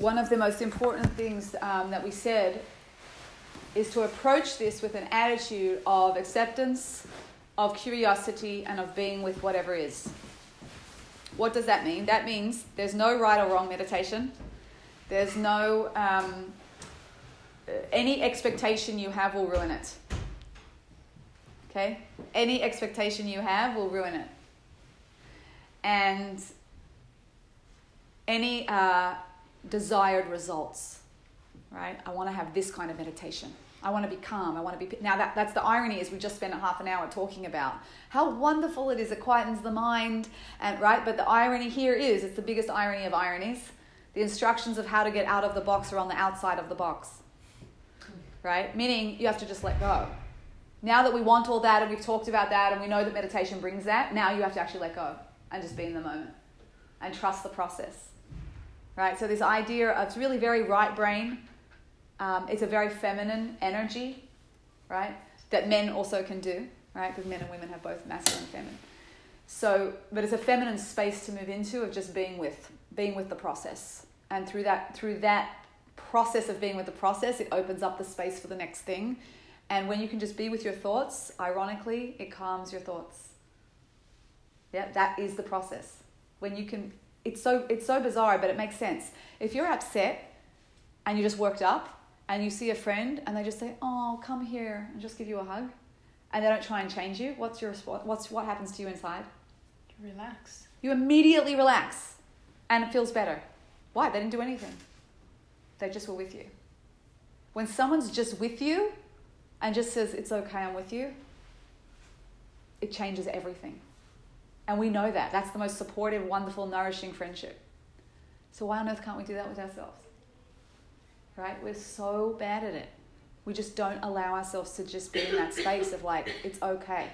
one of the most important things um, that we said is to approach this with an attitude of acceptance, of curiosity, and of being with whatever is. What does that mean? That means there's no right or wrong meditation. There's no um, any expectation you have will ruin it. Okay? Any expectation you have will ruin it. And any uh, desired results, right? I want to have this kind of meditation. I want to be calm. I want to be. Now, that, that's the irony is we just spent a half an hour talking about how wonderful it is. It quietens the mind, and right? But the irony here is it's the biggest irony of ironies. The instructions of how to get out of the box are on the outside of the box, right? Meaning you have to just let go. Now that we want all that and we've talked about that and we know that meditation brings that, now you have to actually let go and just be in the moment and trust the process right? So this idea of it's really very right brain. Um, it's a very feminine energy, right? That men also can do, right? Because men and women have both masculine and feminine. So, but it's a feminine space to move into of just being with, being with the process, and through that, through that process of being with the process, it opens up the space for the next thing. And when you can just be with your thoughts, ironically, it calms your thoughts. Yeah, that is the process. When you can it's so it's so bizarre, but it makes sense. If you're upset and you're just worked up and you see a friend and they just say, "Oh, come here," and just give you a hug, and they don't try and change you, what's your what's what happens to you inside? You relax. You immediately relax, and it feels better. Why? They didn't do anything. They just were with you. When someone's just with you and just says, "It's okay, I'm with you," it changes everything. And we know that. That's the most supportive, wonderful, nourishing friendship. So why on earth can't we do that with ourselves? Right? We're so bad at it. We just don't allow ourselves to just be in that space of like, it's okay.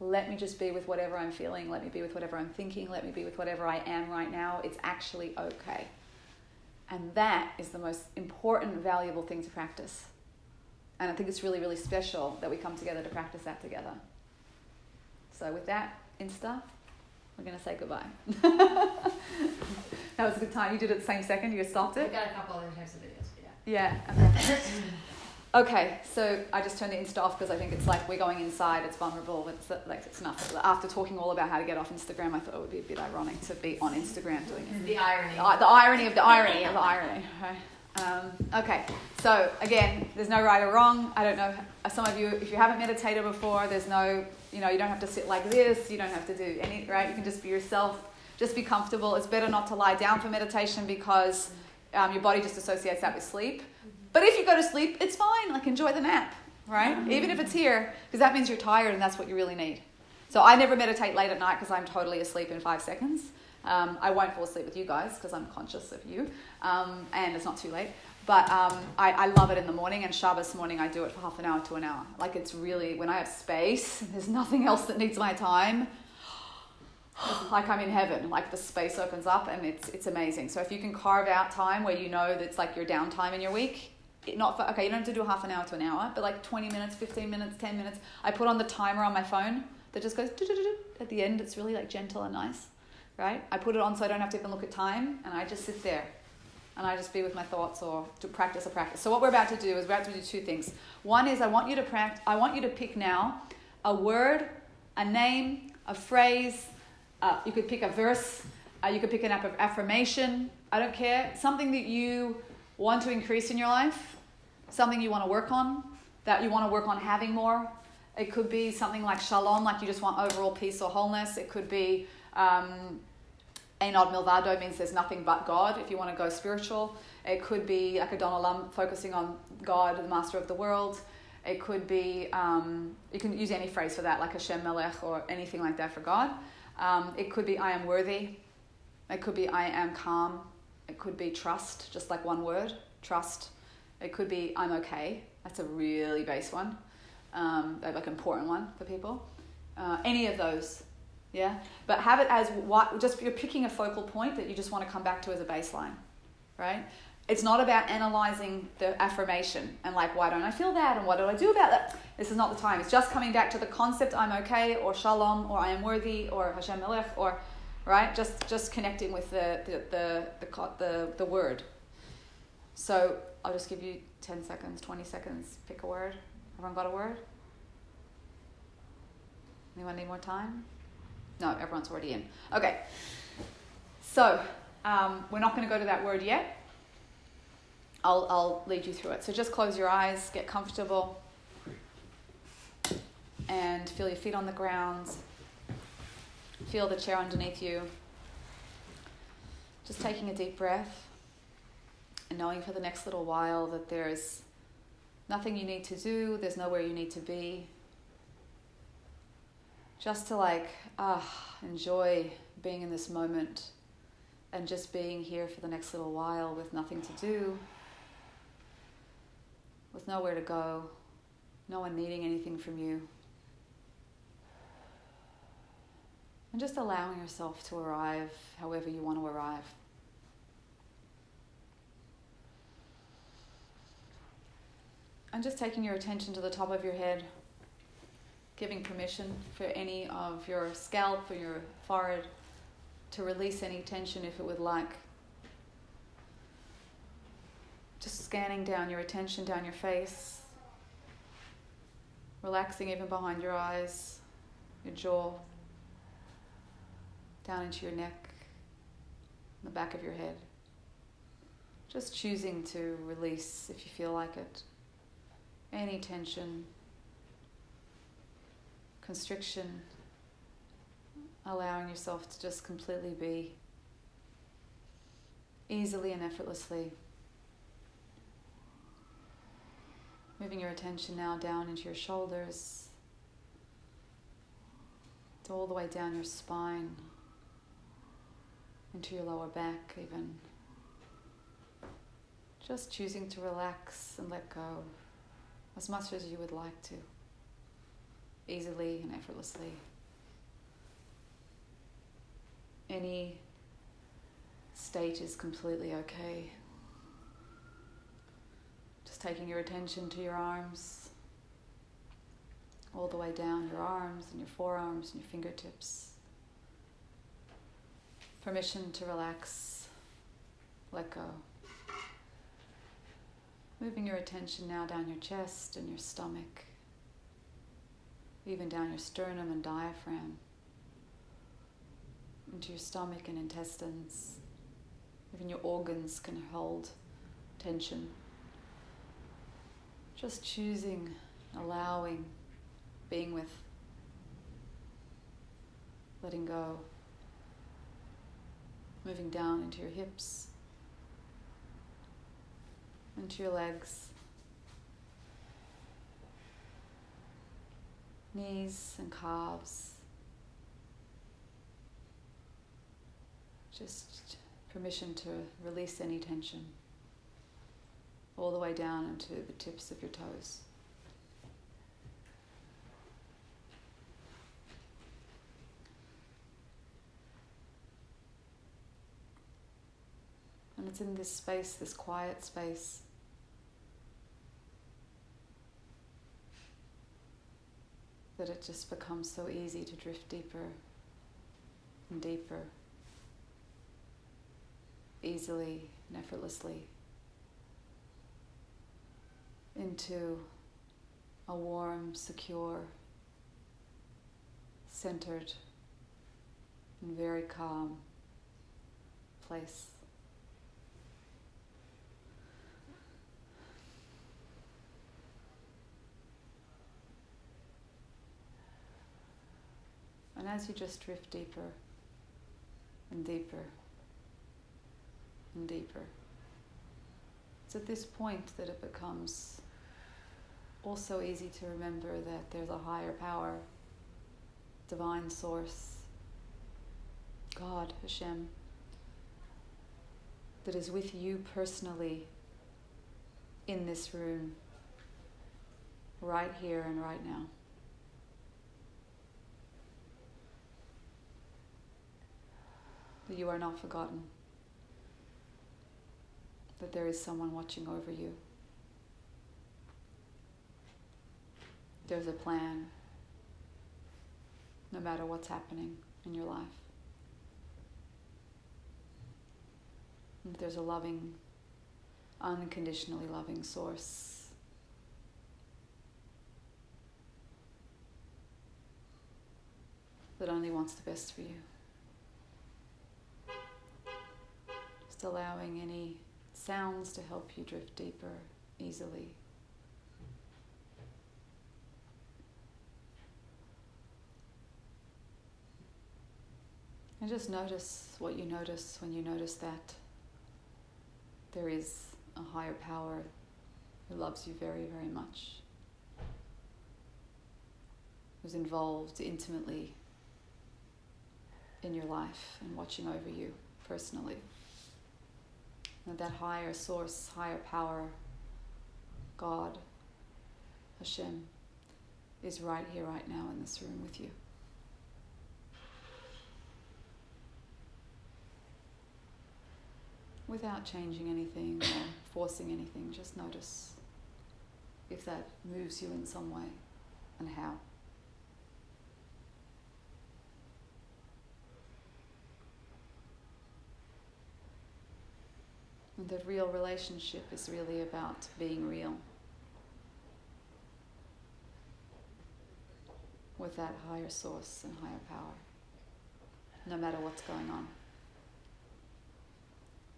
Let me just be with whatever I'm feeling. Let me be with whatever I'm thinking. Let me be with whatever I am right now. It's actually okay. And that is the most important, valuable thing to practice. And I think it's really, really special that we come together to practice that together. So, with that, Insta, we're going to say goodbye. that was a good time. You did it the same second. You stopped it. I got a couple other types of videos. Yeah. Yeah. Okay. okay. So I just turned the Insta off because I think it's like we're going inside. It's vulnerable. It's like it's enough. After talking all about how to get off Instagram, I thought it would be a bit ironic to be on Instagram doing it. The irony. The, the irony of the irony of the irony. Okay. Um, okay, so again, there's no right or wrong. I don't know. Some of you, if you haven't meditated before, there's no you know, you don't have to sit like this, you don't have to do any, right? You can just be yourself, just be comfortable. It's better not to lie down for meditation because um, your body just associates that with sleep. But if you go to sleep, it's fine. Like, enjoy the nap, right? Even if it's here, because that means you're tired and that's what you really need. So I never meditate late at night because I'm totally asleep in five seconds. Um, I won't fall asleep with you guys because I'm conscious of you, um, and it's not too late. But um, I, I love it in the morning, and Shabbos morning I do it for half an hour to an hour. Like it's really when I have space, there's nothing else that needs my time. like I'm in heaven. Like the space opens up, and it's it's amazing. So if you can carve out time where you know that it's like your downtime in your week, not for, okay, you don't have to do half an hour to an hour, but like 20 minutes, 15 minutes, 10 minutes. I put on the timer on my phone that just goes at the end. It's really like gentle and nice, right? I put it on so I don't have to even look at time, and I just sit there and I just be with my thoughts or to practice a practice. So what we're about to do is we're about to do two things. One is I want you to practice, I want you to pick now a word, a name, a phrase. Uh, you could pick a verse. Uh, you could pick an app of affirmation. I don't care. Something that you want to increase in your life. Something you want to work on. That you want to work on having more. It could be something like shalom, like you just want overall peace or wholeness. It could be um, Ein Od Milvado means there's nothing but God if you want to go spiritual. It could be like a Olam focusing on God, the master of the world. It could be, um, you can use any phrase for that, like Hashem Melech or anything like that for God. Um, it could be I am worthy. It could be I am calm. It could be trust, just like one word, trust. It could be I'm okay. That's a really base one, um, like important one for people. Uh, any of those yeah? But have it as what, just you're picking a focal point that you just want to come back to as a baseline, right? It's not about analyzing the affirmation and like, why don't I feel that and what do I do about that? This is not the time. It's just coming back to the concept I'm okay or shalom or I am worthy or Hashem Melech or, right? Just just connecting with the, the, the, the, the, the word. So I'll just give you 10 seconds, 20 seconds, pick a word. Everyone got a word? Anyone need more time? No, everyone's already in. Okay. So um, we're not going to go to that word yet. I'll, I'll lead you through it. So just close your eyes, get comfortable, and feel your feet on the ground. Feel the chair underneath you. Just taking a deep breath and knowing for the next little while that there's nothing you need to do, there's nowhere you need to be. Just to like, ah, enjoy being in this moment and just being here for the next little while with nothing to do, with nowhere to go, no one needing anything from you. And just allowing yourself to arrive however you want to arrive. And just taking your attention to the top of your head, giving permission for any of your scalp or your forehead to release any tension if it would like. Just scanning down your attention down your face, relaxing even behind your eyes, your jaw down into your neck, the back of your head. Just choosing to release if you feel like it. Any tension, constriction, allowing yourself to just completely be easily and effortlessly. Moving your attention now down into your shoulders, all the way down your spine into your lower back, even. Just choosing to relax and let go as much as you would like to, easily and effortlessly. Any state is completely okay. Just taking your attention to your arms, all the way down your arms and your forearms and your fingertips permission to relax, let go. Moving your attention now down your chest and your stomach, even down your sternum and diaphragm, into your stomach and intestines. Even your organs can hold tension. Just choosing, allowing, being with, letting go moving down into your hips, into your legs, knees and calves. Just permission to release any tension all the way down into the tips of your toes. And it's in this space, this quiet space, that it just becomes so easy to drift deeper and deeper, easily and effortlessly, into a warm, secure, centered, and very calm place. And as you just drift deeper and deeper and deeper, it's at this point that it becomes also easy to remember that there's a higher power, divine source, God, Hashem, that is with you personally in this room, right here and right now. That you are not forgotten, that there is someone watching over you. There's a plan, no matter what's happening in your life. And there's a loving, unconditionally loving source. That only wants the best for you. Allowing any sounds to help you drift deeper easily. And just notice what you notice when you notice that there is a higher power who loves you very, very much, who's involved intimately in your life and watching over you personally. That higher source, higher power, God, Hashem, is right here, right now in this room with you. without changing anything or forcing anything, just notice if that moves you in some way and how. That real relationship is really about being real with that higher source and higher power, no matter what's going on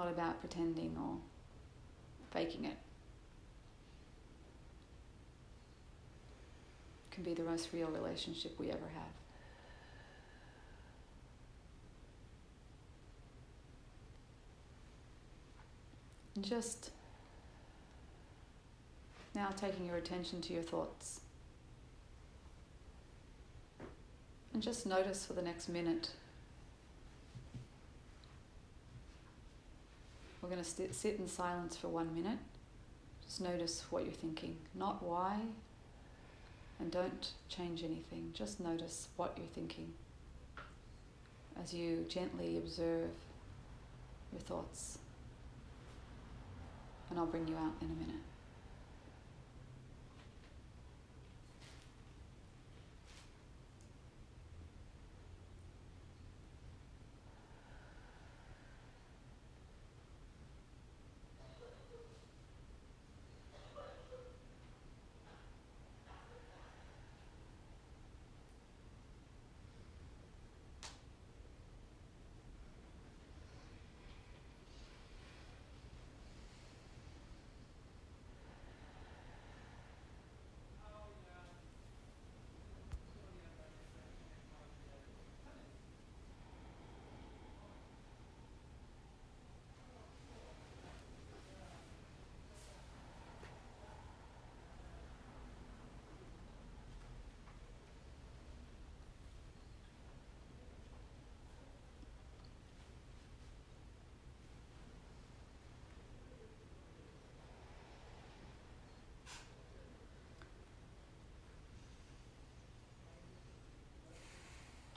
not about pretending or faking it. it. Can be the most real relationship we ever have. Just now taking your attention to your thoughts. And just notice for the next minute We're going to sit in silence for one minute. Just notice what you're thinking, not why, and don't change anything. Just notice what you're thinking as you gently observe your thoughts. And I'll bring you out in a minute.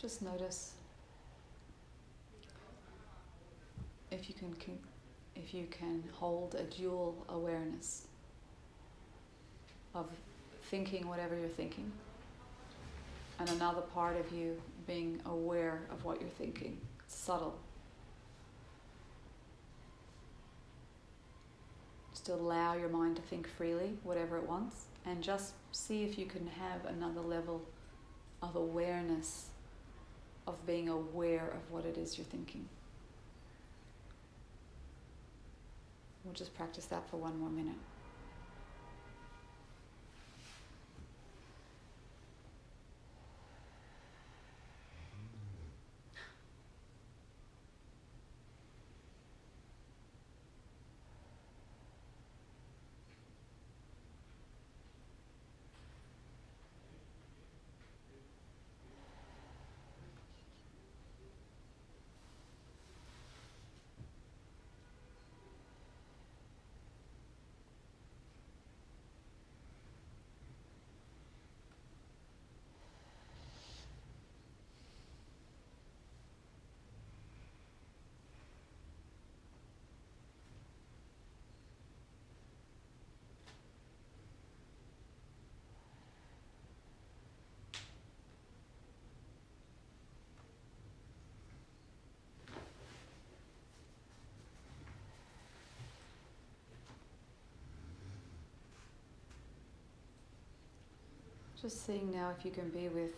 Just notice if you can, if you can hold a dual awareness of thinking whatever you're thinking and another part of you being aware of what you're thinking. It's subtle. Just allow your mind to think freely, whatever it wants, and just see if you can have another level of awareness of being aware of what it is you're thinking. We'll just practice that for one more minute. Just seeing now if you can be with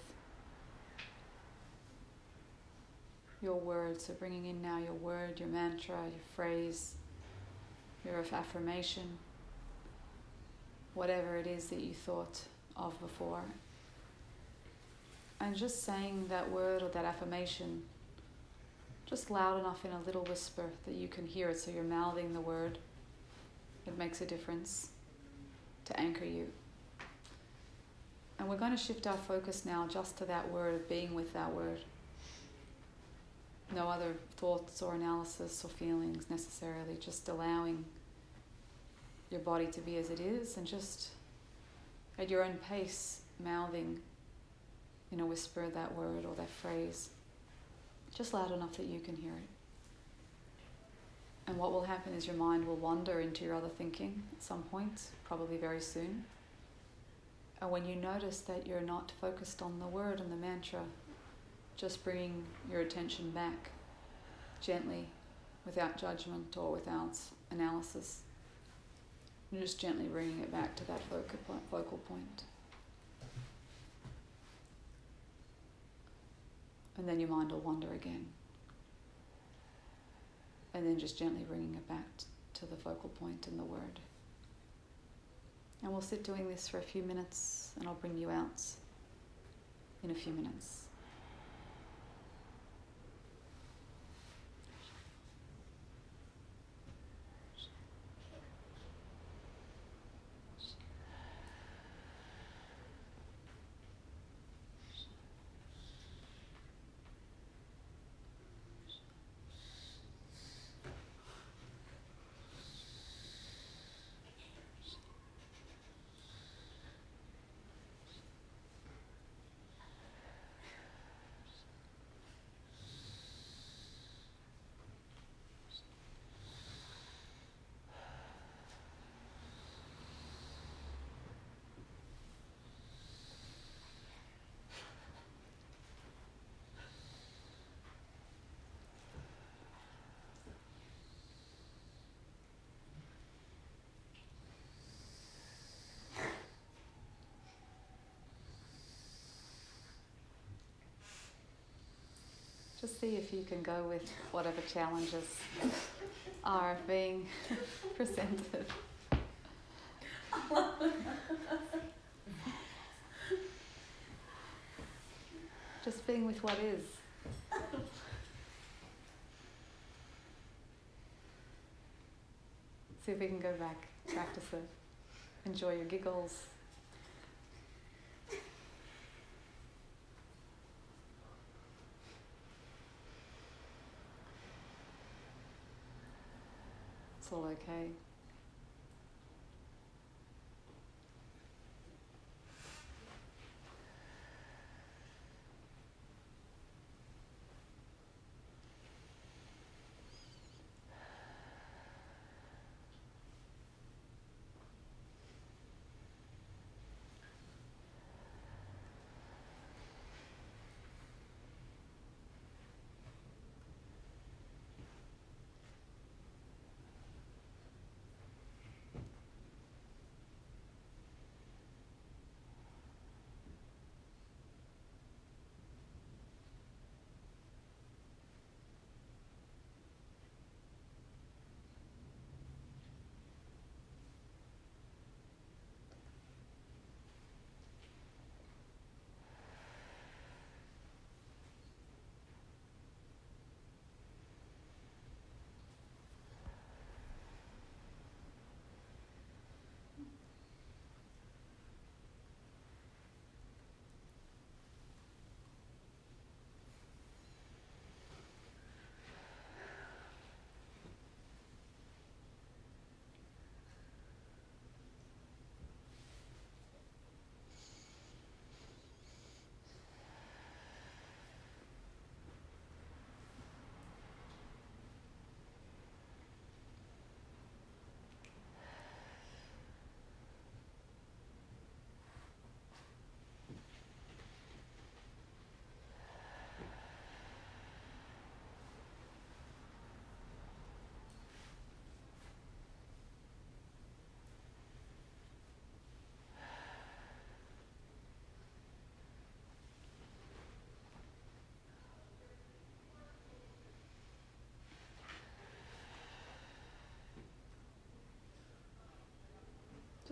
your words. So bringing in now your word, your mantra, your phrase, your affirmation, whatever it is that you thought of before. And just saying that word or that affirmation just loud enough in a little whisper that you can hear it so you're mouthing the word. It makes a difference to anchor you. And we're going to shift our focus now just to that word, of being with that word. No other thoughts or analysis or feelings necessarily, just allowing your body to be as it is and just at your own pace mouthing in a whisper that word or that phrase, just loud enough that you can hear it. And what will happen is your mind will wander into your other thinking at some point, probably very soon. And when you notice that you're not focused on the word and the mantra, just bringing your attention back gently, without judgment or without analysis. And just gently bringing it back to that focal point. And then your mind will wander again. And then just gently bringing it back to the focal point in the word. And we'll sit doing this for a few minutes, and I'll bring you out in a few minutes. Just see if you can go with whatever challenges are being presented. Just being with what is. See if we can go back, practice it. Enjoy your giggles. It's all okay.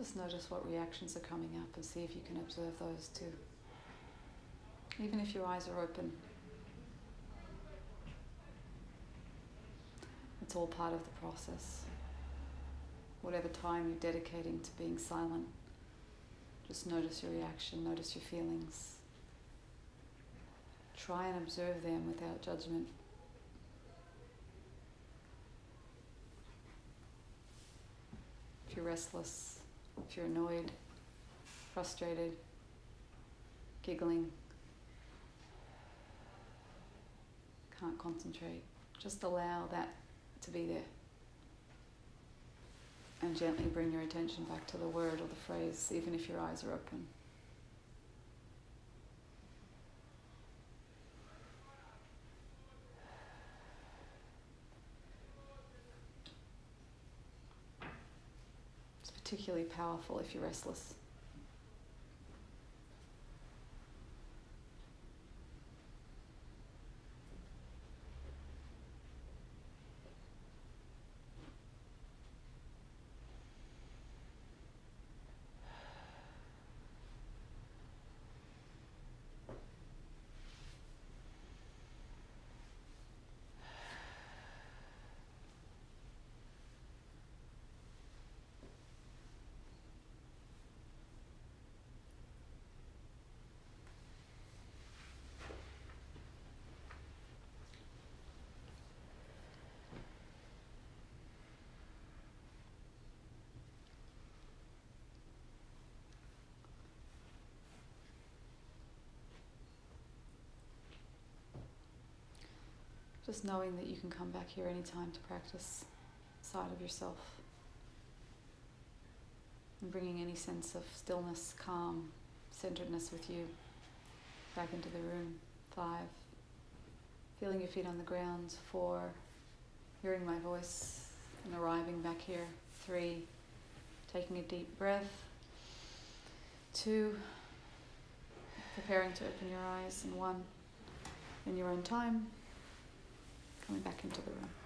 Just notice what reactions are coming up and see if you can observe those too. Even if your eyes are open, it's all part of the process. Whatever time you're dedicating to being silent, just notice your reaction, notice your feelings. Try and observe them without judgment. If you're restless, if you're annoyed, frustrated, giggling, can't concentrate, just allow that to be there. And gently bring your attention back to the word or the phrase, even if your eyes are open. It's particularly powerful if you're restless. Just knowing that you can come back here anytime to practice side of yourself. And bringing any sense of stillness, calm, centeredness with you back into the room. Five. Feeling your feet on the ground. Four. Hearing my voice and arriving back here. Three. Taking a deep breath. Two. Preparing to open your eyes. And one. In your own time coming back into the room.